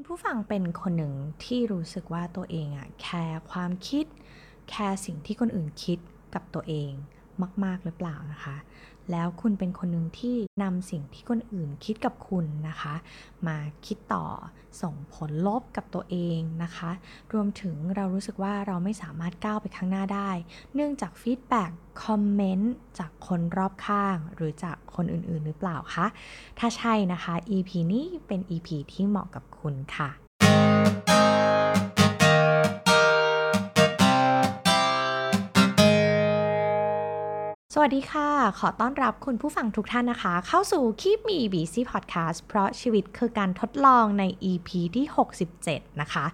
คุณผู้ฟังเป็นคนหนึ่งที่รู้สึกว่าตัวเองอะแคร์ความคิด แคร์สิ่งที่คนอื่นคิดกับตัวเองมาก ๆ หรือเปล่านะคะ แล้วคุณเป็นคนหนึ่งที่นำสิ่งที่คนอื่นคิดกับคุณนะคะ มาคิดต่อส่งผลลบกับตัวเองนะคะ รวมถึงเรารู้สึกว่าเราไม่สามารถก้าวไปข้างหน้าได้ เนื่องจาก feedback comment จากคนรอบข้างหรือจากคนอื่นๆ หรือเปล่าคะ ถ้าใช่นะคะ EP นี้เป็น EP ที่เหมาะกับคุณค่ะ สวัสดีค่ะ ขอต้อนรับคุณผู้ฟังทุกท่านนะคะ เข้าสู่คีบมีพอดแคสต์เพราะชีวิตคือการทดลองใน EP ที่ 67 นะคะ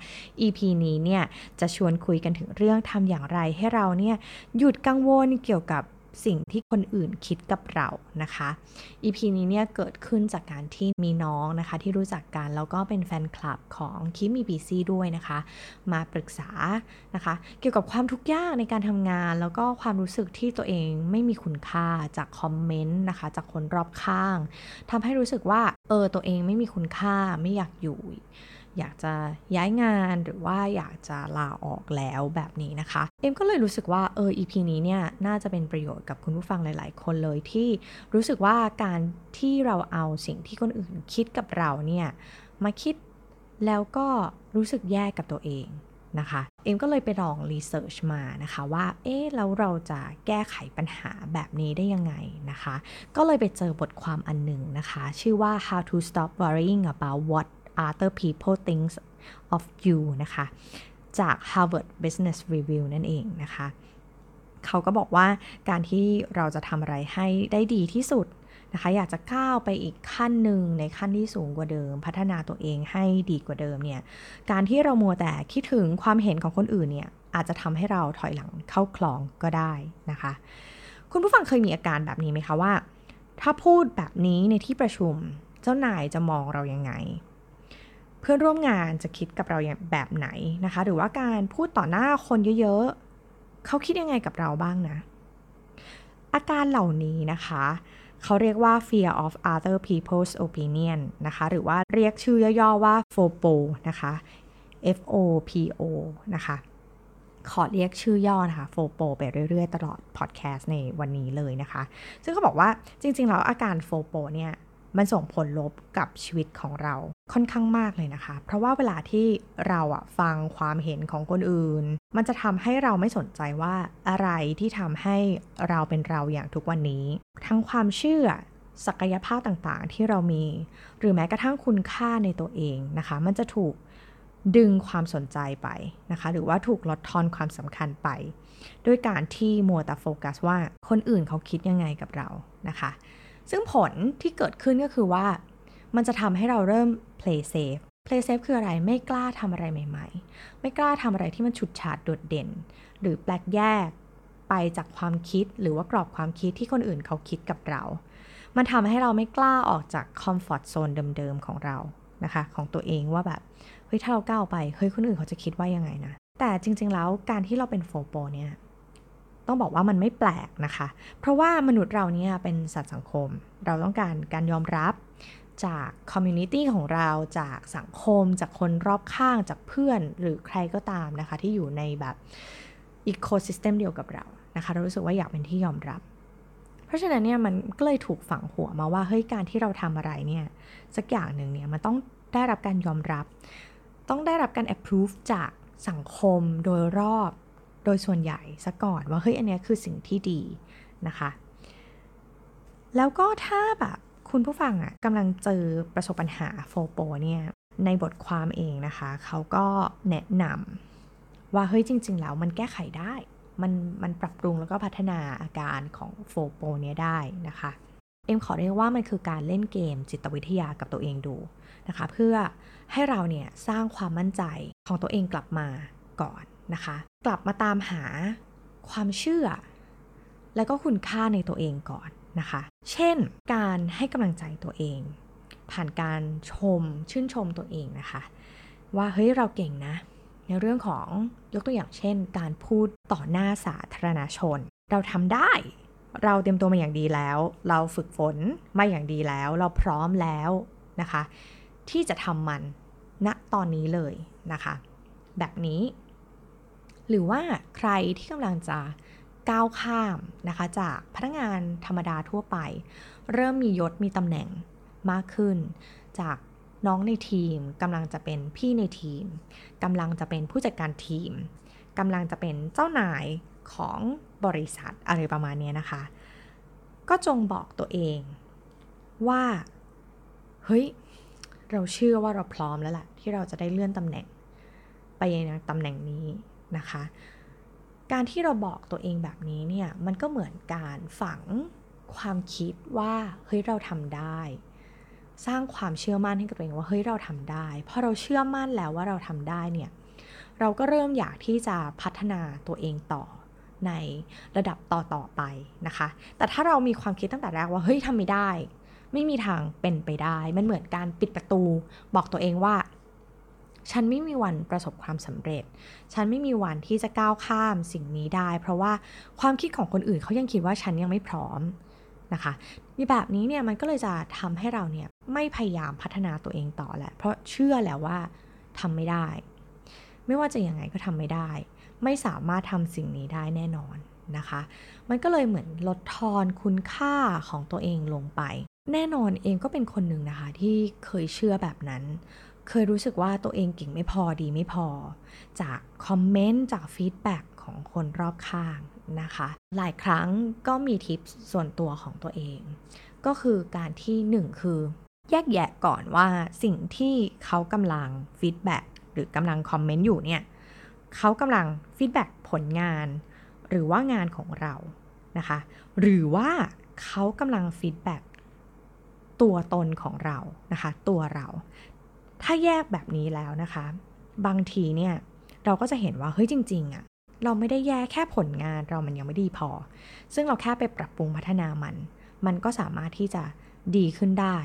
EP นี้เนี่ยจะชวนคุยกันถึงเรื่องทำอย่างไรให้เราเนี่ยหยุดกังวลเกี่ยวกับ สิ่งที่คนอื่นคิดกับเรานะคะ EP นี้เนี่ยเกิดขึ้นจากการที่มีน้องนะคะที่รู้จักกันแล้วก็เป็นแฟนคลับของคิมีบีซีด้วยนะคะ มาปรึกษานะคะ เกี่ยวกับความทุกข์ยากในการทำงาน แล้วก็ความรู้สึกที่ตัวเองไม่มีคุณค่าจากคอมเมนต์นะคะ จากคนรอบข้างทำให้รู้สึกว่าเออตัวเองไม่มีคุณค่าไม่อยากอยู่ อยากจะย้ายงานหรือว่าอยากจะลาออกแล้วแบบนี้นะคะ เอ็มก็เลยรู้สึกว่าเออ EP นี้เนี่ยน่าจะเป็นประโยชน์กับคุณผู้ฟังหลาย ๆ คนเลยที่รู้สึกว่าการที่เราเอาสิ่งที่คนอื่นคิดกับเราเนี่ยมาคิดแล้วก็รู้สึกแย่กับตัวเองนะคะเอ็มก็เลยไปลองรีเสิร์ชมานะคะว่าเอ๊ะแล้วเราจะแก้ไขปัญหาแบบนี้ได้ยังไงนะคะ ก็เลยไปเจอบทความอันหนึ่งนะคะ ชื่อว่า how to stop worrying about what other people think of you นะคะ จาก Harvard Business Review นั่นเองนะคะ เขาก็บอกว่าการที่เราจะทำอะไรให้ได้ดีที่สุดนะคะ อยากจะก้าวไปอีกขั้นหนึ่งในขั้นที่สูงกว่าเดิม พัฒนาตัวเองให้ดีกว่าเดิมเนี่ย การที่เรามัวแต่คิดถึงความเห็นของคนอื่นเนี่ย อาจจะทำให้เราถอยหลังเข้าคลองก็ได้นะคะ คุณผู้ฟังเคยมีอาการแบบนี้ไหมคะว่า ถ้าพูดแบบนี้ในที่ประชุม เจ้านายจะมองเรายังไง เพื่อนร่วมงานจะคิดกับเราแบบไหนนะคะ หรือว่าการพูดต่อหน้าคนเยอะๆ เขาคิดยังไงกับเราบ้างนะ อาการเหล่านี้นะคะ เขาเรียกว่า fear of other people's opinion นะคะ หรือว่าเรียกชื่อย่อๆว่า FOPO นะคะ F O P O นะคะขอเรียกชื่อย่อนะคะ FOPO ไปเรื่อยๆ ตลอดพอดแคสต์ในวันนี้เลยนะคะ ซึ่งเขาบอกว่าจริงๆ แล้วอาการ FOPO เนี่ย มันส่งผลลบกับชีวิตของเราค่อนข้างมากเลยนะคะ เพราะว่าเวลาที่เราอะฟังความเห็นของคนอื่น มันจะทำให้เราไม่สนใจว่าอะไรที่ทำให้เราเป็นเราอย่างทุกวันนี้ ทั้งความเชื่อศักยภาพต่างๆ ที่เรามี หรือแม้กระทั่งคุณค่าในตัวเองนะคะ มันจะถูกดึงความสนใจไปนะคะ หรือว่าถูกลดทอนความสำคัญไป ด้วยการที่มัวแต่โฟกัสว่าคนอื่นเขาคิดยังไงกับเรานะคะ ซึ่งผลที่เกิดขึ้นก็คือว่า มันจะทำให้เราเริ่ม play safe play safe คืออะไรไม่กล้าทำอะไรใหม่ ๆ ไม่กล้าทำอะไรที่มันฉุดฉาดโดดเด่น หรือแปลกแยกไปจากความคิดหรือว่ากรอบความคิดที่คนอื่นเขาคิดกับเรา มันทำให้เราไม่กล้าออกจากคอมฟอร์ทโซนเดิมๆของเรานะคะ ของตัวเองว่าแบบเฮ้ยถ้าเราก้าวไปเฮ้ยคนอื่นเขาจะคิดว่ายังไงนะแต่จริงๆแล้วการที่เราเป็น FOPO เนี่ย ต้องบอกว่ามันไม่แปลกนะคะ เพราะว่ามนุษย์เราเนี่ยเป็นสัตว์สังคม เราต้องการการยอมรับจาก community ของเราจากสังคม จากคนรอบข้างจากเพื่อนหรือใครก็ตามนะคะ ที่อยู่ในแบบ ecosystem เดียวกับเรานะคะ เรารู้สึกว่าอยากเป็นที่ยอมรับ เพราะฉะนั้นเนี่ยมันก็เลยถูกฝังหัวมาว่าเฮ้ยการที่เราทำอะไรเนี่ยสักอย่างหนึ่งเนี่ยมันต้องได้รับการยอมรับ ต้องได้รับการ approve จากสังคมโดยรอบ โดยส่วนใหญ่ซะก่อนว่าเฮ้ยอันนี้คือสิ่งที่ดีนะคะ แล้วก็ถ้าแบบคุณผู้ฟังอะ่ะกำลังเจอประสบปัญหาโฟโปเนี่ยในบทความเองนะคะ เขาก็แนะนำว่าเฮ้ยจริง ๆ แล้วมันแก้ไขได้ มันมันปรับปรุงแล้วก็พัฒนาอาการของโฟโปเนี่ยได้นะคะเอ็มขอเรียกว่ามันคือการเล่นเกมจิตวิทยากับตัวเองดูนะคะ เพื่อให้เราเนี่ยสร้างความมั่นใจของตัวเองกลับมาก่อน นะคะ กลับมาตามหาความเชื่อ และก็คุณค่าในตัวเองก่อนนะคะ เช่น การให้กำลังใจตัวเอง ผ่านการชมชื่นชมตัวเองนะคะ ว่าเฮ้ยเราเก่งนะ ในเรื่องของยกตัวอย่างเช่น การพูดต่อหน้าสาธารณชน เราทำได้เราเตรียมตัวมาอย่างดีแล้ว เราฝึกฝนมาอย่างดีแล้ว เราพร้อมแล้วนะคะ ที่จะทำมันณตอนนี้เลยนะคะ แบบนี้ หรือว่าใครที่กำลังจะก้าวข้ามนะคะจากพนักงานธรรมดาทั่วไป เริ่มมียศมีตำแหน่งมากขึ้น จากน้องในทีมกำลังจะเป็นพี่ในทีมกำลังจะเป็นผู้จัดการทีมกำลังจะเป็นเจ้านายของบริษัทอะไรประมาณนี้นะคะ ก็จงบอกตัวเองว่า เฮ้ย เราเชื่อว่าเราพร้อมแล้วแหละที่เราจะได้เลื่อนตำแหน่ง ไปยังตำแหน่งนี้ นะคะ การที่เราบอกตัวเองแบบนี้เนี่ยมันก็เหมือนการฝังความคิดว่าเฮ้ยเราทำได้ สร้างความเชื่อมั่นให้กับตัวเองว่าเฮ้ยเราทำได้พอเราเชื่อมั่นแล้วว่าเราทำได้เนี่ยเราก็เริ่มอยากที่จะพัฒนาตัวเองต่อในระดับต่อต่อไปนะคะ แต่ถ้าเรามีความคิดตั้งแต่แรกว่าเฮ้ยทำไม่ได้ ไม่มีทางเป็นไปได้ มันเหมือนการปิดประตู บอกตัวเองว่า ฉันไม่มีวันประสบความสำเร็จ ฉันไม่มีวันที่จะก้าวข้ามสิ่งนี้ได้ เพราะว่าความคิดของคนอื่นเขายังคิดว่าฉันยังไม่พร้อมนะคะมีแบบนี้เนี่ยมันก็เลยจะทำให้เราเนี่ยไม่พยายามพัฒนาตัวเองต่อแหละ เพราะเชื่อแล้วว่าทำไม่ได้ ไม่ว่าจะยังไงก็ทำไม่ได้ ไม่สามารถทำสิ่งนี้ได้แน่นอนนะคะ มันก็เลยเหมือนลดทอนคุณค่าของตัวเองลงไป แน่นอนเองก็เป็นคนหนึ่งนะคะที่เคยเชื่อแบบนั้น เคยรู้สึกว่าตัวเองเก่งไม่พอดีไม่พอ จาก comment จาก feedback ของคนรอบข้างนะคะ หลายครั้งก็มีทิปส่วนตัวของตัวเอง ก็คือการที่หนึ่งคือ แยกแยะก่อนว่าสิ่งที่เขากำลัง feedback หรือกำลัง comment อยู่เนี่ยเขากำลัง feedback ผลงาน หรือว่างานของเรานะคะ หรือว่าเขากำลัง feedback ตัวตนของเรานะคะ ตัวเรา ถ้าแยกแบบนี้แล้วนะคะ บางทีเนี่ยเราก็จะเห็นว่าเฮ้ยจริงๆอะเราไม่ได้แย่แค่ผลงานเรามันยังไม่ดีพอ ซึ่งเราแค่ไปปรับปรุงพัฒนามัน มันก็สามารถที่จะดีขึ้นได้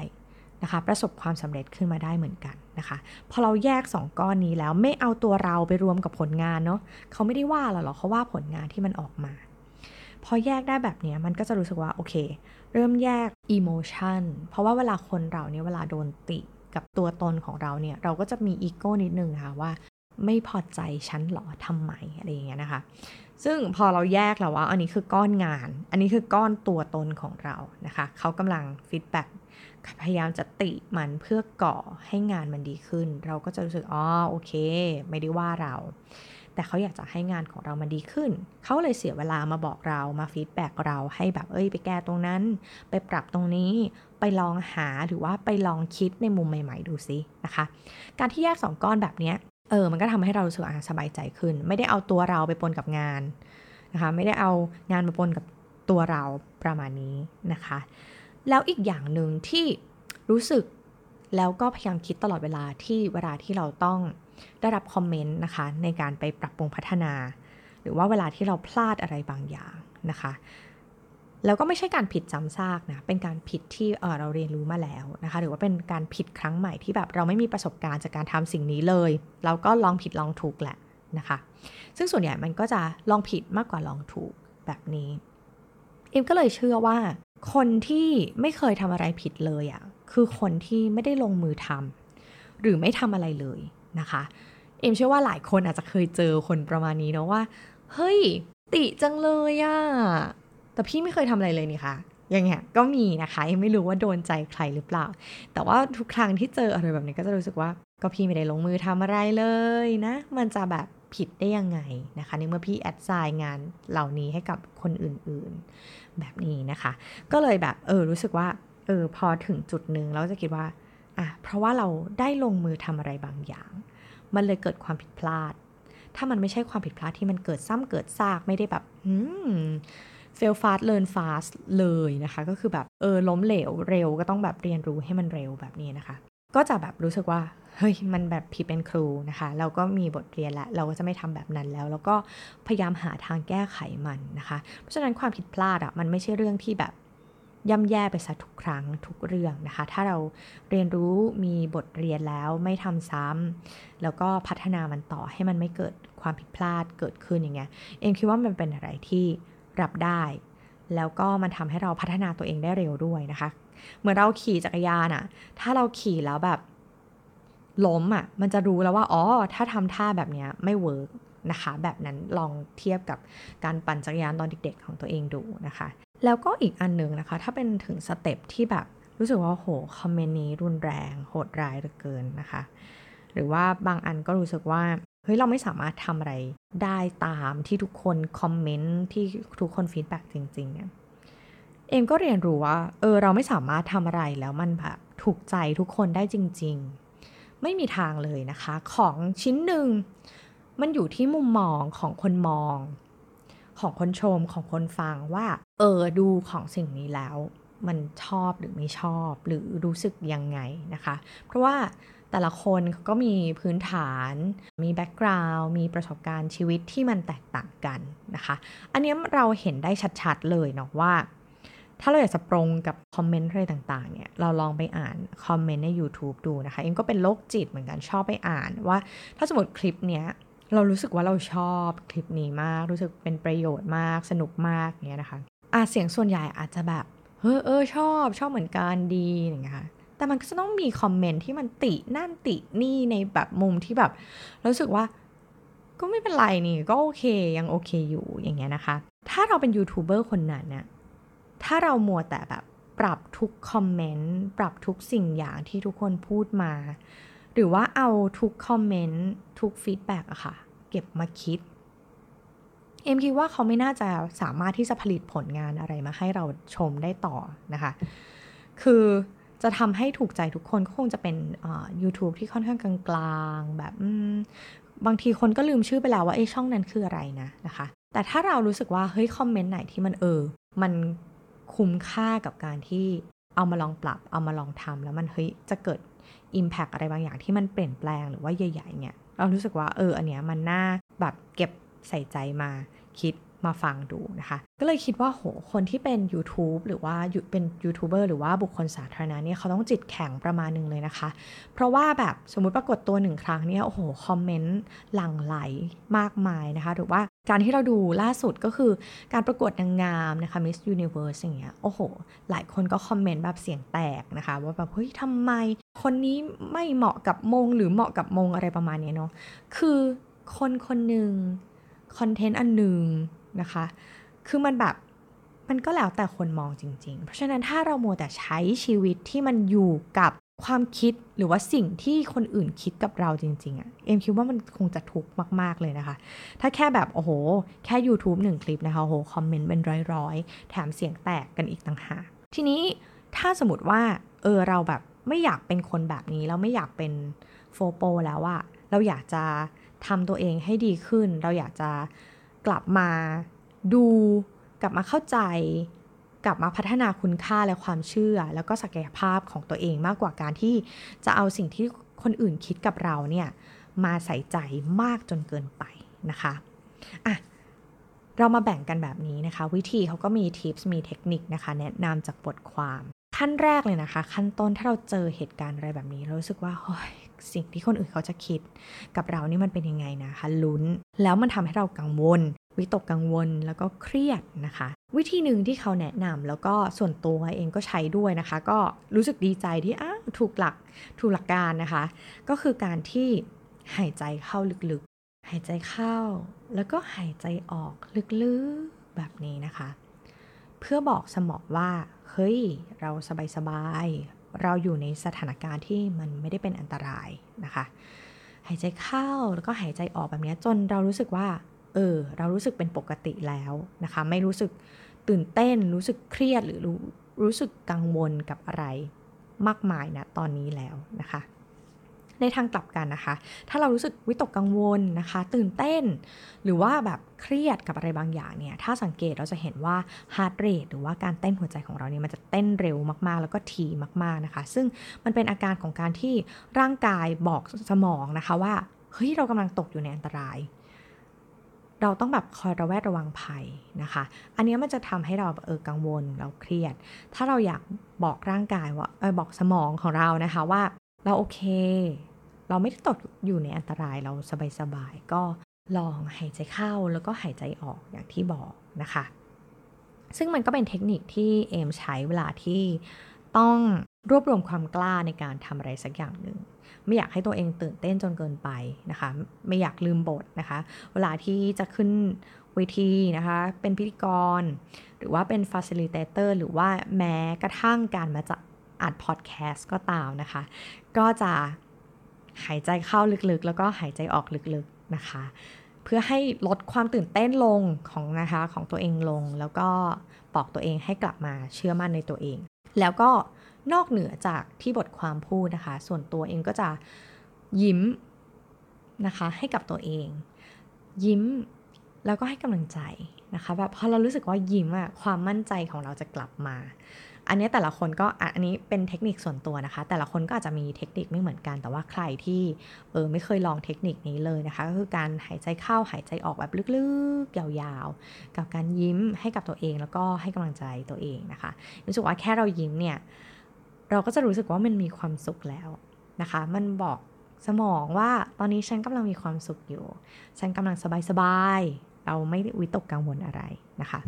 นะคะประสบความสำเร็จขึ้นมาได้เหมือนกันนะคะ พอเราแยก 2 ก้อนนี้แล้วไม่เอาตัวเราไปรวมกับผลงานเนาะเขาไม่ได้ว่าเราหรอกเขาว่าผลงานที่มันออกมา พอแยกได้แบบนี้มันก็จะรู้สึกว่าโอเค เริ่มแยกอิโมชันเพราะว่าเวลาคนเราเนี่ยเวลาโดนติ กับตัวตนของเราเนี่ย เราก็จะมีอีโก้นิดนึงค่ะว่าไม่พอใจฉันหรอทำไมอะไรอย่างเงี้ยนะคะ ซึ่งพอเราแยกแล้วว่า อันนี้คือก้อนงาน อันนี้คือก้อนตัวตนของเรานะคะเขากำลัง feedback พยายามจะติมันเพื่อก่อให้งานมันดีขึ้น เราก็จะรู้สึกอ๋อโอเค ไม่ได้ว่าเรา แต่เขาอยากจะให้งานของเรามันดีขึ้น เขาเลยเสียเวลามาบอกเรามา feedback เราให้แบบเอ้ยไปแก้ตรงนั้น ไปปรับตรงนี้ ไปลองหาหรือว่าไปลองคิดในมุมใหม่ ๆ ดูซินะคะ การที่แยกสองก้อนแบบนี้เออ มันก็ทำให้เรารู้สึกสบายใจขึ้น ไม่ได้เอาตัวเราไปปนกับงานนะคะ ไม่ได้เอางานมาปนกับตัวเราประมาณนี้นะคะ แล้วอีกอย่างหนึ่งที่รู้สึกแล้วก็พยายามคิดตลอดเวลาที่เวลาที่เราต้อง ได้รับคอมเมนต์นะคะในการไปปรับปรุงพัฒนา หรือว่าเวลาที่เราพลาดอะไรบางอย่างนะคะแล้วก็ไม่ใช่การผิดจำซากนะ เป็นการผิดที่เเราเรียนรู้มาแล้วนะคะ หรือว่าเป็นการผิดครั้งใหม่ที่แบบเราไม่มีประสบการณ์จากการทำสิ่งนี้เลย เราก็ลองผิดลองถูกแหละนะคะ ซึ่งส่วนใหญ่มันก็จะลองผิดมากกว่าลองถูกแบบนี้ เอ็มก็เลยเชื่อว่า คนที่ไม่เคยทำอะไรผิดเลยอะ่ะ คือคนที่ไม่ได้ลงมือทำหรือไม่ทำอะไรเลย นะคะ เอ็มเชื่อว่าหลายคนอาจจะเคยเจอคนประมาณนี้เนาะว่า เฮ้ย ติจังเลยอะแต่พี่ไม่เคยทำอะไรเลยนี่คะอย่างเงี้ยก็มีนะคะยังไม่รู้ว่าโดนใจใครหรือเปล่า แต่ว่าทุกครั้งที่เจออะไรแบบนี้ก็จะรู้สึกว่าก็พี่ไม่ได้ลงมือทำอะไรเลยนะ มันจะแบบผิดได้ยังไงนะคะในเมื่อพี่แอดไซน์งานเหล่านี้ให้กับคนอื่นๆ แบบนี้นะคะ ก็เลยแบบเออรู้สึกว่าเออพอถึงจุดหนึ่งเราจะคิดว่า อะเพราะว่าเราได้ลงมือทำอะไรบางอย่าง มันเลยเกิดความผิดพลาด ถ้ามันไม่ใช่ความผิดพลาดที่มันเกิดซ้ำเกิดซากไม่ได้แบบอืม fail fast learn fast เลยนะคะ ก็คือแบบเออล้มเหลวเร็วก็ต้องแบบเรียนรู้ให้มันเร็วแบบนี้นะคะ ก็จะแบบรู้สึกว่าเฮ้ยมันแบบผิดเป็นครูนะคะ เราก็มีบทเรียนแล้วเราก็จะไม่ทำแบบนั้นแล้ว แล้วก็พยายามหาทางแก้ไขมันนะคะ เพราะฉะนั้นความผิดพลาดอะ่ะมันไม่ใช่เรื่องที่แบบ ย่ำแย่ไปซะทุกครั้งทุกเรื่องนะคะ ถ้าเราเรียนรู้มีบทเรียนแล้วไม่ทำซ้ำแล้วก็พัฒนามันต่อให้มันไม่เกิดความผิดพลาดเกิดขึ้นอย่างเงี้ยเอมคิดว่ามันเป็นอะไรที่รับได้ แล้วก็มันทำให้เราพัฒนาตัวเองได้เร็วด้วยนะคะ เหมือนเราขี่จักรยานอะถ้าเราขี่แล้วแบบล้มอะค่ะมันจะรู้แล้วว่าอ๋อถ้าทำท่าแบบนี้ไม่ work นะคะแบบนั้นลองเทียบกับการปั่นจักรยานตอนเด็กๆของตัวเองดูนะคะ แล้วก็อีกอันหนึ่งนะคะ ถ้าเป็นถึง step ที่แบบรู้สึกว่าโห comment นี้รุนแรงโหดร้ายเหลือเกินนะคะ หรือว่าบางอันก็รู้สึกว่าเฮ้ยเราไม่สามารถทำอะไรได้ตามที่ทุกคน comment ที่ทุกคน feedback จริงๆเนี่ยเอมก็เรียนรู้ว่าเออเราไม่สามารถทำอะไรแล้วมันแบบถูกใจทุกคนได้จริง ๆ ไม่มีทางเลยนะคะ ของชิ้นหนึ่งมันอยู่ที่มุมมองของคนมอง ของคนชมของคนฟังว่า เออดูของสิ่งนี้แล้ว มันชอบหรือไม่ชอบหรือรู้สึกยังไงนะคะ เพราะว่าแต่ละคนก็มีพื้นฐาน มีแบ็กกราวน์มีประสบการณ์ชีวิตที่มันแตกต่างกันนะคะ อันนี้เราเห็นได้ชัดๆเลยเนาะว่า ถ้าเราอยากจะปรงกับคอมเมนต์อะไรต่างๆ เนี่ย เราลองไปอ่านคอมเมนต์ใน YouTube ดูนะคะ เองก็เป็นโรคจิตเหมือนกันชอบไปอ่านว่า ถ้าสมมติคลิปเนี้ยเรารู้สึกว่าเราชอบคลิปนี้มาก รู้สึกเป็นประโยชน์มาก สนุกมากเนี้ยนะคะ อะเสียงส่วนใหญ่อาจจะแบบเออเออชอบชอบเหมือนกันดีอย่างเงี้ยค่ะแต่มันก็จะต้องมีคอมเมนต์ที่มันตินั่นตินี่ในแบบมุมที่แบบรู้สึกว่าก็ไม่เป็นไรนี่ก็โอเคยังโอเคอยู่อย่างเงี้ยนะคะ ถ้าเราเป็นยูทูบเบอร์คนนั้นเนี่ยถ้าเรามัวแต่แบบปรับทุกคอมเมนต์ปรับทุกสิ่งอย่างที่ทุกคนพูดมา หรือว่าเอาทุก comment ทุก feedback อะค่ะ เก็บมาคิด เอ็มคิดว่าเขาไม่น่าจะสามารถที่จะผลิตผลงานอะไรมาให้เราชมได้ต่อนะคะ คือจะทำให้ถูกใจทุกคนก็คงจะเป็น YouTube ที่ค่อนข้างกลางๆ แบบบางทีคนก็ลืมชื่อไปแล้วว่าไอ้ช่องนั้นคืออะไรนะนะคะ แต่ถ้าเรารู้สึกว่าเฮ้ย comment ไหนที่มันเออ มันคุ้มค่ากับการที่เอามาลองปรับ เอามาลองทำแล้วมันเฮ้ยจะเกิด Impact อะไรบางอย่างที่มันเปลี่ยนแปลงหรือว่าใหญ่ ๆ เนี่ย เรารู้สึกว่าเอออันเนี้ยมันน่าแบบเก็บ ใส่ใจมาคิดมาฟังดูนะคะ ก็เลยคิดว่าโหคนที่เป็น YouTube หรือว่าเป็นยูทูบเบอร์หรือว่าบุคคลสาธารณะเนี่ยเขาต้องจิตแข็งประมาณหนึ่งเลยนะคะ เพราะว่าแบบสมมุติปรากฏตัวหนึ่งครั้งเนี่ยโอ้โหคอมเมนต์หลั่งไหลมากมายนะคะ หรือว่าการที่เราดูล่าสุดก็คือการประกวดนางงามนะคะ Miss Universe อย่างเงี้ยโอ้โห หลายคนก็คอมเมนต์แบบเสียงแตกนะคะ ว่าแบบเฮ้ยทำไม คนนี้ไม่เหมาะกับมงหรือเหมาะกับมงอะไรประมาณนี้เนาะคือคนคนหนึ่ง คอนเทนต์อันหนึ่งนะคะ คือมันแบบมันก็แล้วแต่คนมองจริง ๆ เพราะฉะนั้นถ้าเราโมแต่ใช้ชีวิตที่มันอยู่กับความคิดหรือว่าสิ่งที่คนอื่นคิดกับเราจริงๆอะเอ็มคิดว่ามันคงจะทุกข์มาก ๆ เลยนะคะ ถ้าแค่แบบ โอ้โห แค่ YouTube หนึ่งคลิปนะคะ โอ้โห คอมเมนต์เป็นร้อยๆ แถมเสียงแตกกันอีกต่างหากทีนี้ถ้าสมมติว่า เออ เราแบบไม่อยากเป็นคนแบบนี้แล้วไม่อยากเป็นโฟโปแล้วอะเราอยากจะ ทำตัวเองให้ดีขึ้น เราอยากจะกลับมาดูกลับมาเข้าใจ กลับมาพัฒนาคุณค่าและความเชื่อ แล้วก็ศักยภาพของตัวเองมากกว่าการที่จะเอาสิ่งที่คนอื่นคิดกับเราเนี่ยมาใส่ใจมากจนเกินไปนะคะอะเรามาแบ่งกันแบบนี้นะคะ วิธีเขาก็มีทิปส์มีเทคนิคนะคะ แนะนำจากบทความขั้นแรกเลยนะคะ ขั้นต้นถ้าเราเจอเหตุการณ์อะไรแบบนี้ เรารู้สึกว่าเฮ้ย สิ่งที่คนอื่นเขาจะคิด กับเรานี่มันเป็นยังไงนะคะลุ้น แล้วมันทำให้เรากังวล วิตกกังวลแล้วก็เครียดนะคะ วิธีหนึ่งที่เขาแนะนำแล้วก็ส่วนตัวเองก็ใช้ด้วยนะคะ ก็รู้สึกดีใจที่อ้าถูกหลักถูกหลักการนะคะ ก็คือการที่หายใจเข้าลึกๆ หายใจเข้า แล้วก็หายใจออกลึกๆแบบนี้นะคะ เพื่อบอกสมองว่า เฮ้ย เราสบาย เราอยู่ในสถานการณ์ที่มันไม่ได้เป็นอันตรายนะคะ หายใจเข้าแล้วก็หายใจออกแบบนี้จนเรารู้สึกว่า เออ เรารู้สึกเป็นปกติแล้วนะคะ ไม่รู้สึกตื่นเต้น รู้สึกเครียดหรือรู้รู้สึกกังวลกับอะไรมากมายนะตอนนี้แล้วนะคะ ในทางกลับกันนะคะ ถ้าเรารู้สึกวิตกกังวลนะคะ ตื่นเต้น หรือว่าแบบเครียดกับอะไรบางอย่างเนี่ย ถ้าสังเกตเราจะเห็นว่า heart rate หรือว่าการเต้นหัวใจของเราเนี่ยมันจะเต้นเร็วมากๆ แล้วก็ถี่มากๆนะคะ ซึ่งมันเป็นอาการของการที่ร่างกายบอกสมองนะคะว่าเฮ้ยเรากำลังตกอยู่ในอันตราย เราต้องแบบคอยระแวดระวังภัยนะคะ อันนี้มันจะทำให้เราเออกังวลเราเครียด ถ้าเราอยากบอกร่างกายว่าเออบอกสมองของเรานะคะว่า เราโอเค เราไม่ได้ตกอยู่ในอันตรายเราสบายๆก็ลองหายใจเข้าแล้วก็หายใจออกอย่างที่บอกนะคะ ซึ่งมันก็เป็นเทคนิคที่เอมใช้เวลาที่ต้องรวบรวมความกล้าในการทำอะไรสักอย่างหนึ่ง ไม่อยากให้ตัวเองตื่นเต้นจนเกินไปนะคะ ไม่อยากลืมบทนะคะ เวลาที่จะขึ้นเวทีนะคะ เป็นพิธีกร หรือว่าเป็น facilitator หรือว่าแม้กระทั่งการมาจะอัดพอดแคสต์ก็ตามนะคะ ก็จะ หายใจเข้าลึกๆ แล้วก็หายใจออกลึกๆนะคะ เพื่อให้ลดความตื่นเต้นลงของนะคะของตัวเองลง แล้วก็บอกตัวเองให้กลับมาเชื่อมั่นในตัวเอง แล้วก็นอกเหนือจากที่บทความพูดนะคะ ส่วนตัวเองก็จะยิ้มนะคะให้กับตัวเอง ยิ้มแล้วก็ให้กำลังใจนะคะแบบพอเรารู้สึกว่ายิ้มอะความมั่นใจของเราจะกลับมา อันนี้แต่ละคนก็อันนี้เป็นเทคนิคส่วนตัวนะคะ แต่ละคนก็อาจจะมีเทคนิคไม่เหมือนกัน แต่ว่าใครที่เออไม่เคยลองเทคนิคนี้เลยนะคะ ก็คือการหายใจเข้าหายใจออกแบบลึกๆยาวๆ กับการยิ้มให้กับตัวเอง แล้วก็ให้กำลังใจตัวเองนะคะรู้สึกว่าแค่เรายิ้มเนี่ยเราก็จะรู้สึกว่ามันมีความสุขแล้วนะคะ มันบอกสมองว่าตอนนี้ฉันกำลังมีความสุขอยู่ ฉันกำลังสบายๆเราไม่วิตกกังวลอะไรนะคะ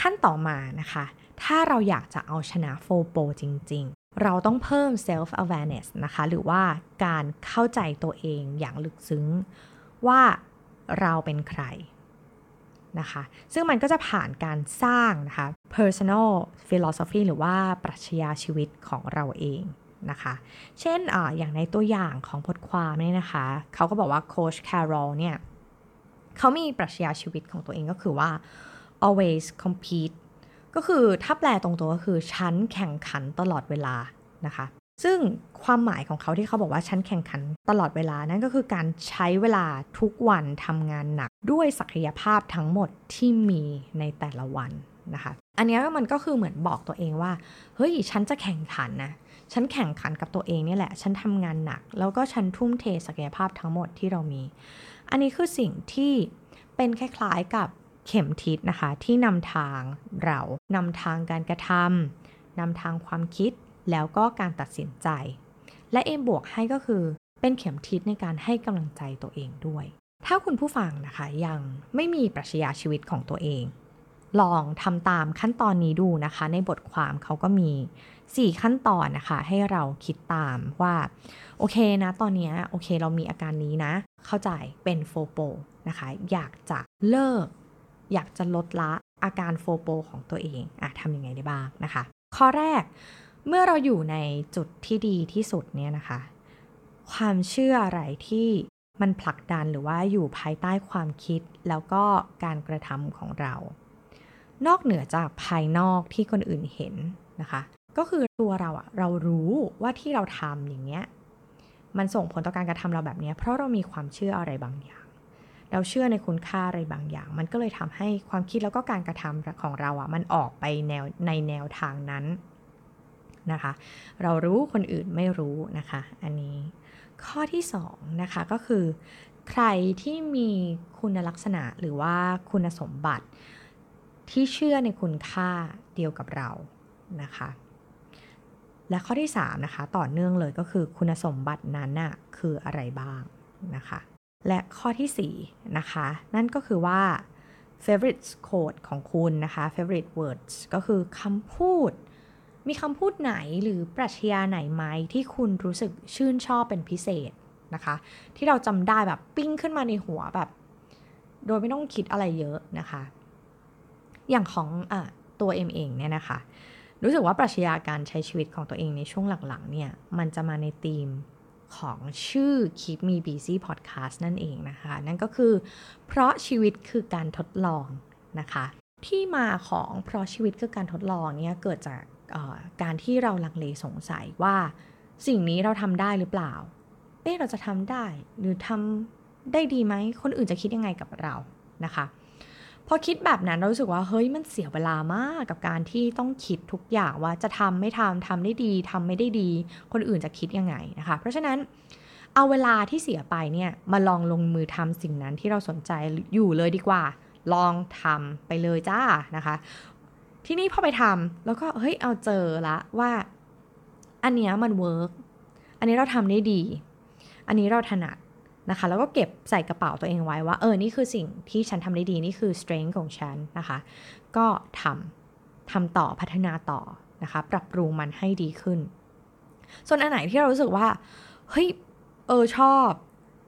ขั้นต่อมานะคะ ถ้าเราอยากจะเอาชนะโฟโปจริง ๆ เราต้องเพิ่ม self awareness นะคะ หรือว่าการเข้าใจตัวเองอย่างลึกซึ้ง ว่าเราเป็นใครนะคะ ซึ่งมันก็จะผ่านการสร้างนะคะ personal philosophy หรือว่าปรัชญาชีวิตของเราเองนะคะ เช่นออย่างในตัวอย่างของบทความนี่นะคะ เขาก็บอกว่าโคชแคโรลเนี่ย เขามีปรัชญาชีวิตของตัวเองก็คือว่า always compete ก็คือถ้าแปลตรงตัวก็คือฉันแข่งขันตลอดเวลานะคะ ซึ่งความหมายของเขาที่เขาบอกว่าฉันแข่งขันตลอดเวลานั่นก็คือการใช้เวลาทุกวันทำงานหนักด้วยศักยภาพทั้งหมดที่มีในแต่ละวันนะคะอันนี้มันก็คือเหมือนบอกตัวเองว่า เฮ้ย ฉันจะแข่งขันนะ ฉันแข่งขันกับตัวเองนี่แหละ ฉันทำงานหนัก แล้วก็ฉันทุ่มเทศักยภาพทั้งหมดที่เรามี อันนี้คือสิ่งที่เป็นคล้ายๆกับ เข็มทิศนะคะ ที่นำทางเรานำทางการกระทำนำทางความคิดแล้วก็การตัดสินใจ และเอ็มบวกให้ก็คือเป็นเข็มทิศในการให้กำลังใจตัวเองด้วย ถ้าคุณผู้ฟังนะคะยังไม่มีปรัชญาชีวิตของตัวเอง ลองทำตามขั้นตอนนี้ดูนะคะ ในบทความเขาก็มี 4 ขั้นตอนนะคะ ให้เราคิดตามว่า โอเคนะตอนนี้โอเคเรามีอาการนี้นะ เข้าใจเป็นโฟโปนะคะ อยากจะเลิก อยากจะลดละอาการโฟโปของตัวเองอะทำยังไงได้บ้างนะคะ ข้อแรกเมื่อเราอยู่ในจุดที่ดีที่สุดเนี่ยนะคะ ความเชื่ออะไรที่มันผลักดันหรือว่าอยู่ภายใต้ความคิดแล้วก็การกระทำของเรา นอกเหนือจากภายนอกที่คนอื่นเห็นนะคะ ก็คือตัวเราอะเรารู้ว่าที่เราทำอย่างเงี้ยมันส่งผลต่อการกระทำเราแบบนี้เพราะเรามีความเชื่ออะไรบางอย่าง เราเชื่อในคุณค่าอะไรบางอย่าง มันก็เลยทำให้ความคิดแล้วก็การกระทำของเราอะมันออกไปแนวในแนวทางนั้นนะคะ เรารู้คนอื่นไม่รู้นะคะ อันนี้ข้อที่2นะคะก็คือ ใครที่มีคุณลักษณะหรือว่าคุณสมบัติที่เชื่อในคุณค่าเดียวกับเรานะคะ และข้อที่3นะคะต่อเนื่องเลยก็คือคุณสมบัตินั้นน่ะคืออะไรบ้างนะคะ และข้อที่ 4 นะคะ นั่นก็คือว่า favorite quote ของคุณนะคะ favorite words ก็คือคำพูด มีคำพูดไหนหรือปรัชญาไหนไหมที่คุณรู้สึกชื่นชอบเป็นพิเศษนะคะ ที่เราจำได้แบบปิ้งขึ้นมาในหัวแบบ โดยไม่ต้องคิดอะไรเยอะนะคะ อย่างของอตัวเอ็มเองเนี่ยนะคะ รู้สึกว่าปรัชญาการใช้ชีวิตของตัวเองในช่วงหลังๆเนี่ย มันจะมาในธีม ของชื่อ Keep Me Busy Podcast นั่นเองนะคะ นั่นก็คือ เพราะชีวิตคือการทดลองนะคะ ที่มาของเพราะชีวิตคือการทดลองเนี่ยเกิดจากการที่เราลังเลสงสัยว่าสิ่งนี้เราทำได้หรือเปล่า เอ๊ะเราจะทำได้หรือทำได้ดีไหม คนอื่นจะคิดยังไงกับเรานะคะ พอคิดแบบนั้นเรารู้สึกว่าเฮ้ยมันเสียเวลามากกับการที่ต้องคิดทุกอย่างว่าจะทำไม่ทำทำได้ดีทำไม่ได้ดี คนอื่นจะคิดยังไงนะคะ เพราะฉะนั้นเอาเวลาที่เสียไปเนี่ยมาลองลงมือทำสิ่งนั้นที่เราสนใจอยู่เลยดีกว่า ลองทำไปเลยจ้านะคะ ทีนี้พอไปทำแล้วก็เฮ้ยเอาเจอละว่า อันเนี้ยมัน work อันนี้เราทำได้ดี อันนี้เราถนัด นะคะ แล้วก็เก็บใส่กระเป๋าตัวเองไว้ว่า เออ นี่คือสิ่งที่ฉันทำได้ดี นี่คือ strength ของฉันนะคะ ก็ทำทำต่อพัฒนาต่อนะคะ ปรับปรุงมันให้ดีขึ้น ส่วนอันไหนที่เรารู้สึกว่า เฮ้ย เออชอบ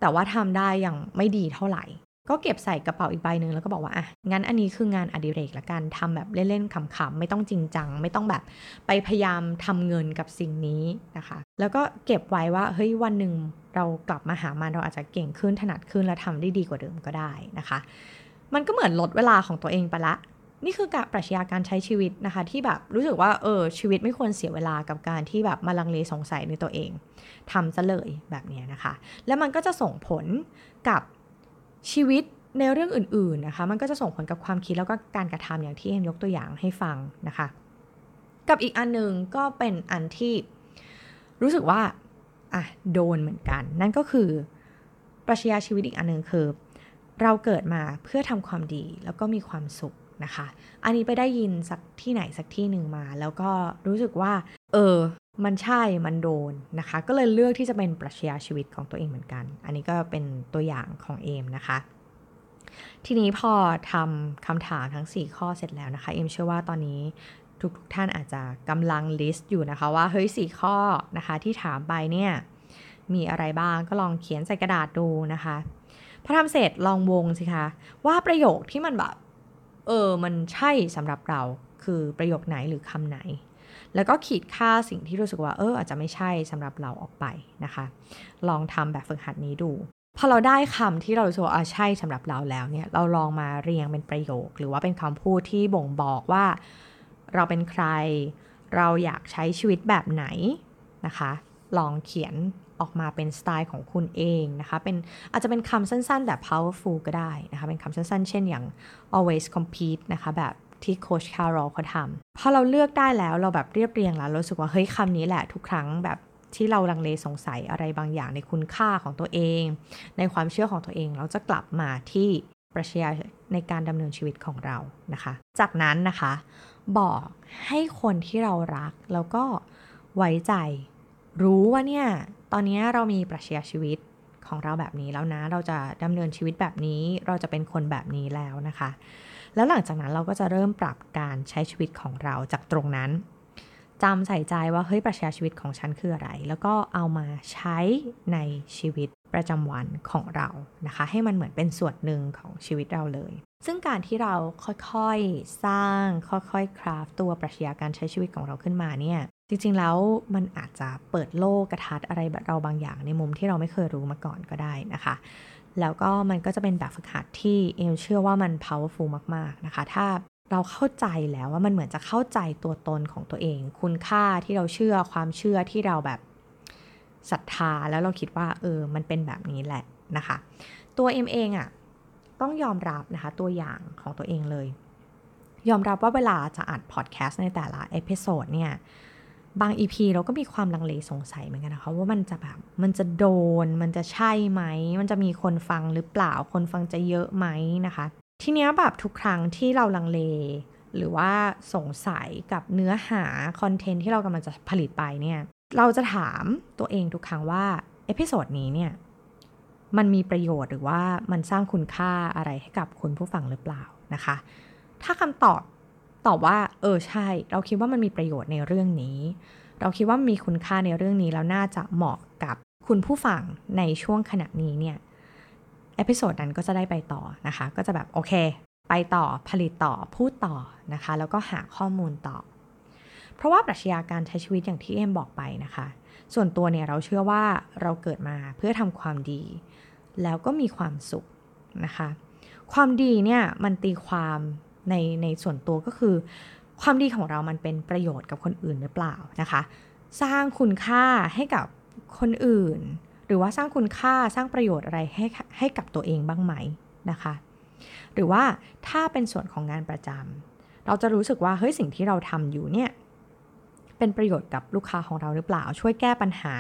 แต่ว่าทำได้อย่างไม่ดีเท่าไหร่ ก็เก็บใส่กระเป๋าอีกใบหนึ่งแล้วก็บอกว่าอะงั้นอันนี้คืองานอดิเรกละกันทำแบบเล่นๆขำๆไม่ต้องจริงจัง ไม่ต้องแบบไปพยายามทำเงินกับสิ่งนี้นะคะ แล้วก็เก็บไว้ว่าเฮ้ยวันหนึ่งเรากลับมาหามันเราอาจจะเก่งขึ้นถนัดขึ้นและทำได้ดีกว่าเดิมก็ได้นะคะ มันก็เหมือนลดเวลาของตัวเองไปละนี่คือการปรัชญาการใช้ชีวิตนะคะ ที่แบบรู้สึกว่าเออชีวิตไม่ควรเสียเวลากับการที่แบบมาลังเลสงสัยในตัวเองทำซะเลยแบบนี้นะคะ แล้วมันก็จะส่งผลกับ ชีวิตในเรื่องอื่นๆนะคะมันก็จะส่งผลกับความคิดแล้วก็การกระทำอย่างที่เอ็มยกตัวอย่างให้ฟังนะคะ กับอีกอันหนึ่งก็เป็นอันที่รู้สึกว่าอะโดนเหมือนกัน นั่นก็คือปรัชญาชีวิตอีกอันหนึ่งคือ เราเกิดมาเพื่อทำความดีแล้วก็มีความสุขนะคะ อันนี้ไปได้ยินสักที่ไหนสักที่หนึ่งมา แล้วก็รู้สึกว่า เออ มันใช่ มันโดนนะคะ ก็เลยเลือกที่จะเป็นปรัชญาชีวิตของตัวเองเหมือนกัน อันนี้ก็เป็นตัวอย่างของเอมนะคะ ทีนี้พอทำคำถามทั้ง 4 ข้อเสร็จแล้วนะคะ เอมเชื่อว่าตอนนี้ทุกๆทท่านอาจจะกำลังลิสต์อยู่นะคะว่าเฮ้ยสี่ข้อนะคะที่ถามไปเนี่ยมีอะไรบ้างก็ลองเขียนใส่กระดาษดูนะคะพอทำเสร็จลองวงสิคะว่าประโยคที่มันแบบเออมันใช่สำหรับเราคือประโยคไหนหรือคำไหน แล้วก็ขีดค่าสิ่งที่รู้สึกว่าเอออาจจะไม่ใช่สำหรับเราออกไปนะคะ ลองทำแบบฝึกหัดนี้ดู พอเราได้คำที่เรารู้สึกว่าใช่สำหรับเราแล้วเนี่ยเราลองมาเรียงเป็นประโยค หรือว่าเป็นคำพูดที่บ่งบอกว่าเราเป็นใคร เราอยากใช้ชีวิตแบบไหนนะคะ ลองเขียนออกมาเป็นสไตล์ของคุณเองนะคะ เป็นอาจจะเป็นคำสั้นๆแบบ powerful ก็ได้นะคะ เป็นคำสั้นๆ เช่นอย่าง always compete นะคะ แบบ ที่โคชคาร์โรเขาทำพอเราเลือกได้แล้วเราแบบเรียบเรียงแล้วรู้สึกว่าเฮ้ยคำนี้แหละทุกครั้งแบบที่เราลังเลสงสัยอะไรบางอย่างในคุณค่าของตัวเอง ในความเชื่อของตัวเองเราจะกลับมาที่ปรัชญาในการดำเนินชีวิตของเรานะคะ จากนั้นนะคะ บอกให้คนที่เรารักแล้วก็ไว้ใจ รู้ว่าเนี่ยตอนนี้เรามีปรัชญาชีวิตของเราแบบนี้แล้วนะ เราจะดำเนินชีวิตแบบนี้ เราจะเป็นคนแบบนี้แล้วนะคะ แล้วหลังจากนั้นเราก็จะเริ่มปรับการใช้ชีวิตของเราจากตรงนั้นจำใส่ใจว่าเฮ้ยปรัชญาชีวิตของฉันคืออะไร แล้วก็เอามาใช้ในชีวิตประจำวันของเรานะคะ ให้มันเหมือนเป็นส่วนหนึ่งของชีวิตเราเลย ซึ่งการที่เราค่อยๆสร้างค่อยๆคราฟตัวปรัชญาการใช้ชีวิตของเราขึ้นมาเนี่ยจริงๆแล้วมันอาจจะเปิดโลกกระทัดอะไรแบบเราบางอย่างในมุมที่เราไม่เคยรู้มาก่อนก็ได้นะคะ แล้วก็มันก็จะเป็นแบบฝึกหัดที่เอมเชื่อว่ามัน powerful มาก ๆ นะคะ ถ้าเราเข้าใจแล้วว่ามันเหมือนจะเข้าใจตัวตนของตัวเอง คุณค่าที่เราเชื่อความเชื่อที่เราแบบศรัทธาแล้วเราคิดว่าเออมันเป็นแบบนี้แหละนะคะ ตัวเอ็มเองอะ่ะต้องยอมรับนะคะตัวอย่างของตัวเองเลย ยอมรับว่าเวลาจะอัดพอดแคสต์ในแต่ละ episode เนี่ย บาง EP เราก็มีความลังเลสงสัยเหมือนกันนะคะว่ามันจะแบบมันจะโดน มันจะใช่ไหม มันจะมีคนฟังหรือเปล่าคนฟังจะเยอะไหมนะคะ ทีเนี้ยแบบทุกครั้งที่เราลังเล หรือว่าสงสัยกับเนื้อหา content ที่เรากำลังจะผลิตไปเนี่ยเราจะถามตัวเองทุกครั้งว่า episode นี้เนี่ยมันมีประโยชน์หรือว่ามันสร้างคุณค่าอะไรให้กับคุณผู้ฟังหรือเปล่านะคะ ถ้าคำตอบ ตอบว่า เออใช่ เราคิดว่ามันมีประโยชน์ในเรื่องนี้ เราคิดว่ามีคุณค่าในเรื่องนี้แล้วน่าจะเหมาะกับคุณผู้ฟังในช่วงขณะนี้เนี่ย episode นั้นก็จะได้ไปต่อนะคะ ก็จะแบบโอเค ไปต่อผลิตต่อพูดต่อนะคะ แล้วก็หาข้อมูลต่อ เพราะว่าปรัชญาการใช้ชีวิตอย่างที่เอ็มบอกไปนะคะ ส่วนตัวเนี่ยเราเชื่อว่าเราเกิดมาเพื่อทำความดี แล้วก็มีความสุขนะคะ ความดีเนี่ยมันตีความ ในในส่วนตัวก็คือ ความดีของเรามันเป็นประโยชน์กับคนอื่นหรือเปล่านะคะ สร้างคุณค่าให้กับคนอื่น หรือว่าสร้างคุณค่าสร้างประโยชน์อะไรให้ให้กับตัวเองบ้างไหมนะคะ หรือว่าถ้าเป็นส่วนของงานประจำเราจะรู้สึกว่าเฮ้ยสิ่งที่เราทำอยู่เนี่ยเป็นประโยชน์กับลูกค้าของเราหรือเปล่า ช่วยแก้ปัญหา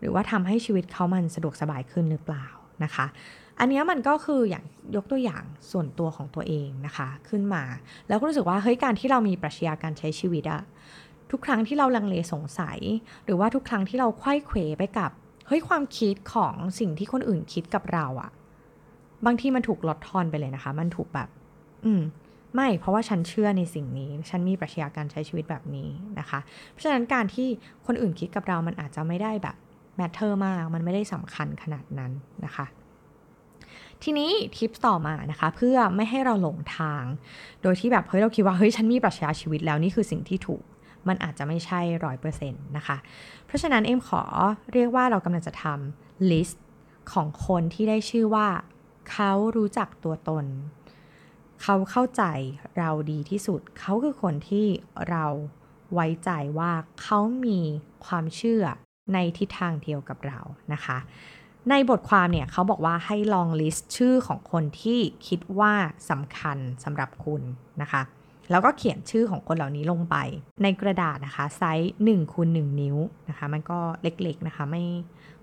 หรือว่าทำให้ชีวิตเขามันสะดวกสบายขึ้นหรือเปล่านะคะ อันนี้มันก็คืออย่างยกตัวอย่างส่วนตัวของตัวเองนะคะ ขึ้นมา แล้วก็รู้สึกว่าเฮ้ยการที่เรามีปรัชญาการใช้ชีวิตอะทุกครั้งที่เราลังเลสงสัย หรือว่าทุกครั้งที่เราควยเขวไปกับเฮ้ยความคิดของสิ่งที่คนอื่นคิดกับเราอะบางทีมันถูกลดทอนไปเลยนะคะ มันถูกแบบ อืมไม่เพราะว่าฉันเชื่อในสิ่งนี้ ฉันมีปรัชญาการใช้ชีวิตแบบนี้นะคะ เพราะฉะนั้นการที่คนอื่นคิดกับเรามันอาจจะไม่ได้แบบ matter มาก มันไม่ได้สำคัญขนาดนั้นนะคะ ทีนี้ทิปต่อมานะคะ เพื่อไม่ให้เราหลงทาง โดยที่แบบเฮ้ยเราคิดว่าเฮ้ยฉันมีปรัชญาชีวิตแล้วนี่คือสิ่งที่ถูกมันอาจจะไม่ใช่ร้อยเปอร์เซ็นต์นะคะ เพราะฉะนั้นเอ็มขอเรียกว่าเรากำลังจะทำ listของคนที่ได้ชื่อว่า เขารู้จักตัวตน เขาเข้าใจเราดีที่สุด เขาคือคนที่เราไว้ใจว่าเขามีความเชื่อในทิศทางเดียวกับเรานะคะ ในบทความเนี่ยเขาบอกว่าให้ลองลิสต์ชื่อของคนที่คิดว่าสำคัญสำหรับคุณนะคะ แล้วก็เขียนชื่อของคนเหล่านี้ลงไป ในกระดาษนะคะไซส์1คูณ1นิ้วนะคะ มันก็เล็กๆนะคะไม่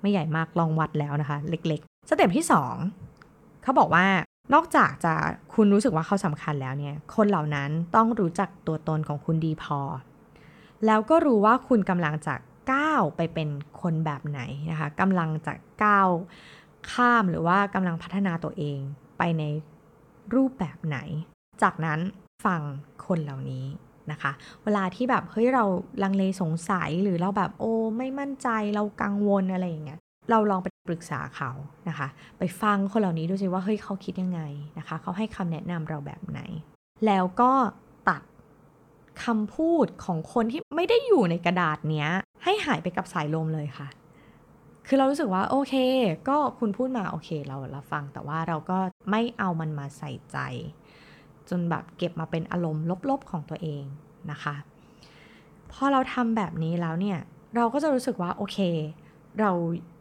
ไม่ใหญ่มากลองวัดแล้วนะคะ เล็กๆ สเต็ปที่ 2เขาบอกว่านอกจากจะคุณรู้สึกว่าเขาสำคัญแล้วเนี่ย คนเหล่านั้นต้องรู้จักตัวตนของคุณดีพอ แล้วก็รู้ว่าคุณกำลังจะ ก้าวไปเป็นคนแบบไหนนะคะกำลังจะก้าวข้ามหรือว่ากำลังพัฒนาตัวเองไปในรูปแบบไหน จากนั้นฟังคนเหล่านี้นะคะ เวลาที่แบบเฮ้ยเราลังเลสงสัยหรือเราแบบโอ้ไม่มั่นใจเรากังวลอะไรอย่างเงี้ยเราลองไปปรึกษาเขานะคะ ไปฟังคนเหล่านี้ดูสิว่าเฮ้ยเขาคิดยังไงนะคะ เขาให้คำแนะนำเราแบบไหน แล้วก็ตัดคำพูดของคนที่ไม่ได้อยู่ในกระดาษเนี้ย ให้หายไปกับสายลมเลยค่ะ คือเรารู้สึกว่าโอเค ก็คุณพูดมาโอเคเราเราฟัง แต่ว่าเราก็ไม่เอามันมาใส่ใจ จนแบบเก็บมาเป็นอารมณ์ลบๆของตัวเองนะคะพอเราทำแบบนี้แล้วเนี่ย เราก็จะรู้สึกว่าโอเค เรา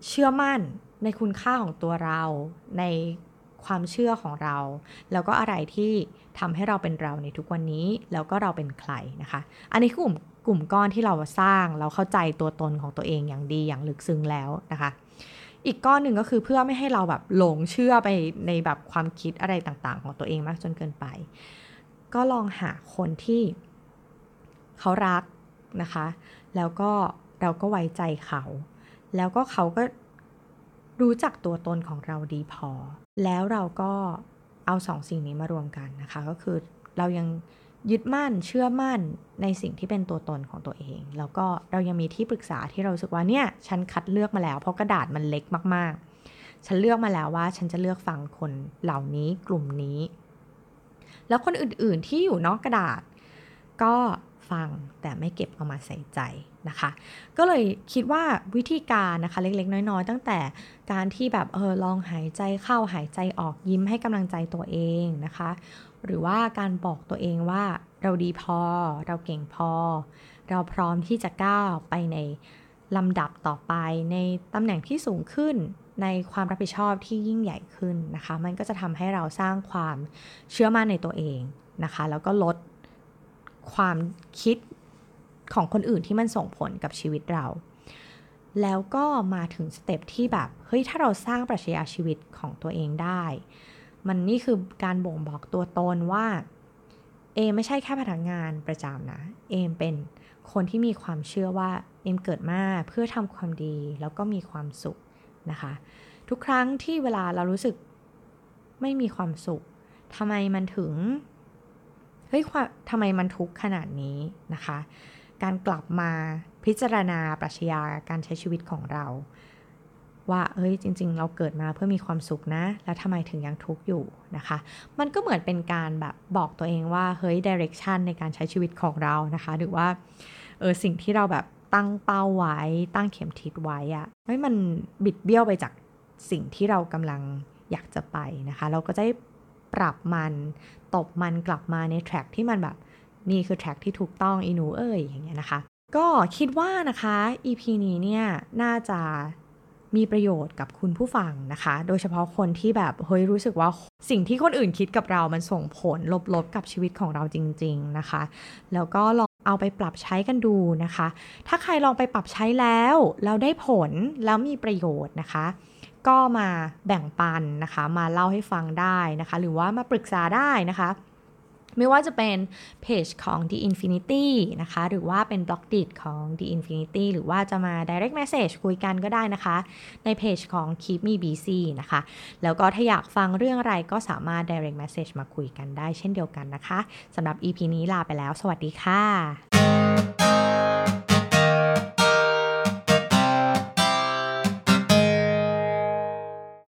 เชื่อมั่นในคุณค่าของตัวเรา ในความเชื่อของเรา แล้วก็อะไรที่ทำให้เราเป็นเราในทุกวันนี้ แล้วก็เราเป็นใครนะคะ อันนี้คือกลุ่ม กลุ่มก้อนที่เราสร้างเราเข้าใจตัวตนของตัวเองอย่างดีอย่างลึกซึ้งแล้วนะคะ อีกก้อนหนึ่งก็คือเพื่อไม่ให้เราแบบหลงเชื่อไปในแบบความคิดอะไรต่างๆ ของตัวเองมากจนเกินไป ก็ลองหาคนที่เขารักนะคะ แล้วก็เราก็ไว้ใจเขา แล้วก็เขาก็รู้จักตัวตนของเราดีพอ แล้วเราก็เอาสองสิ่งนี้มารวมกันนะคะ ก็คือเรายัง ยึดมั่นเชื่อมั่นในสิ่งที่เป็นตัวตนของตัวเอง แล้วก็เรายังมีที่ปรึกษาที่เราสึกว่าเนี่ยฉันคัดเลือกมาแล้ว เพราะกระดาษมันเล็กมากๆ ฉันเลือกมาแล้วว่าฉันจะเลือกฟังคนเหล่านี้กลุ่มนี้ แล้วคนอื่นๆที่อยู่นอกกระดาษ ก็ฟังแต่ไม่เก็บเอามาใส่ใจนะคะ ก็เลยคิดว่าวิธีการนะคะเล็กๆ น้อยๆ ตั้งแต่การที่แบบเออลองหายใจเข้าหายใจออกยิ้มให้กำลังใจตัวเองนะคะ หรือว่าการบอกตัวเองว่าเราดีพอ เราเก่งพอ เราพร้อมที่จะก้าวไปในลำดับต่อไป ในตำแหน่งที่สูงขึ้นในความรับผิดชอบที่ยิ่งใหญ่ขึ้นนะคะ มันก็จะทำให้เราสร้างความเชื่อมั่นในตัวเองนะคะ แล้วก็ลดความคิดของคนอื่นที่มันส่งผลกับชีวิตเรา แล้วก็มาถึงสเต็ปที่แบบ เฮ้ย ถ้าเราสร้างปรัชญาชีวิตของตัวเองได้ มันนี่คือการบ่งบอกตัวตนว่าเอไม่ใช่แค่พนักงานประจำนะ เอมเป็นคนที่มีความเชื่อว่าเอมเกิดมาเพื่อทำความดีแล้วก็มีความสุขนะคะ ทุกครั้งที่เวลาเรารู้สึกไม่มีความสุขทำไมมันถึงเฮ้ยทำไมมันทุกข์ขนาดนี้นะคะ การกลับมาพิจารณาปรัชญาการใช้ชีวิตของเรา ว่าเอ้ยจริง ๆ เราเกิดมาเพื่อมีความสุขนะ แล้วทำไมถึงยังทุกข์อยู่นะคะ มันก็เหมือนเป็นการแบบบอกตัวเองว่าเฮ้ยดิเรกชันในการใช้ชีวิตของเรานะคะ หรือว่าเออสิ่งที่เราแบบตั้งเป้าไว้ตั้งเข็มทิศไว้อะเฮ้ยมันบิดเบี้ยวไปจากสิ่งที่เรากำลังอยากจะไปนะคะ เราก็จะปรับมันตบมันกลับมาในแทร็กที่มันแบบนี่คือแทร็กที่ถูกต้องอีหนูเอ้ยอย่างเงี้ยนะคะ ก็คิดว่านะคะ EP นี้เนี่ยน่าจะ มีประโยชน์กับคุณผู้ฟังนะคะ โดยเฉพาะคนที่แบบเฮ้ยรู้สึกว่าสิ่งที่คนอื่นคิดกับเรา มันส่งผลลบๆกับชีวิตของเราจริง ๆนะคะ แล้วก็ลองเอาไปปรับใช้กันดูนะคะ ถ้าใครลองไปปรับใช้แล้วแล้วได้ผลแล้วมีประโยชน์นะคะ ก็มาแบ่งปันนะคะ มาเล่าให้ฟังได้นะคะ หรือว่ามาปรึกษาได้นะคะ ไม่ว่าจะเป็นเพจของ The Infinity นะคะ หรือว่าเป็นบล็อกดิของ The Infinity หรือว่าจะมา direct message คุยกันก็ได้นะคะ ในเพจของ Keep Me BC นะคะ แล้วก็ถ้าอยากฟังเรื่องอะไรก็สามารถ direct message มาคุยกันได้เช่นเดียวกันนะคะสำหรับ EP นี้ลาไปแล้ว สวัสดีค่ะ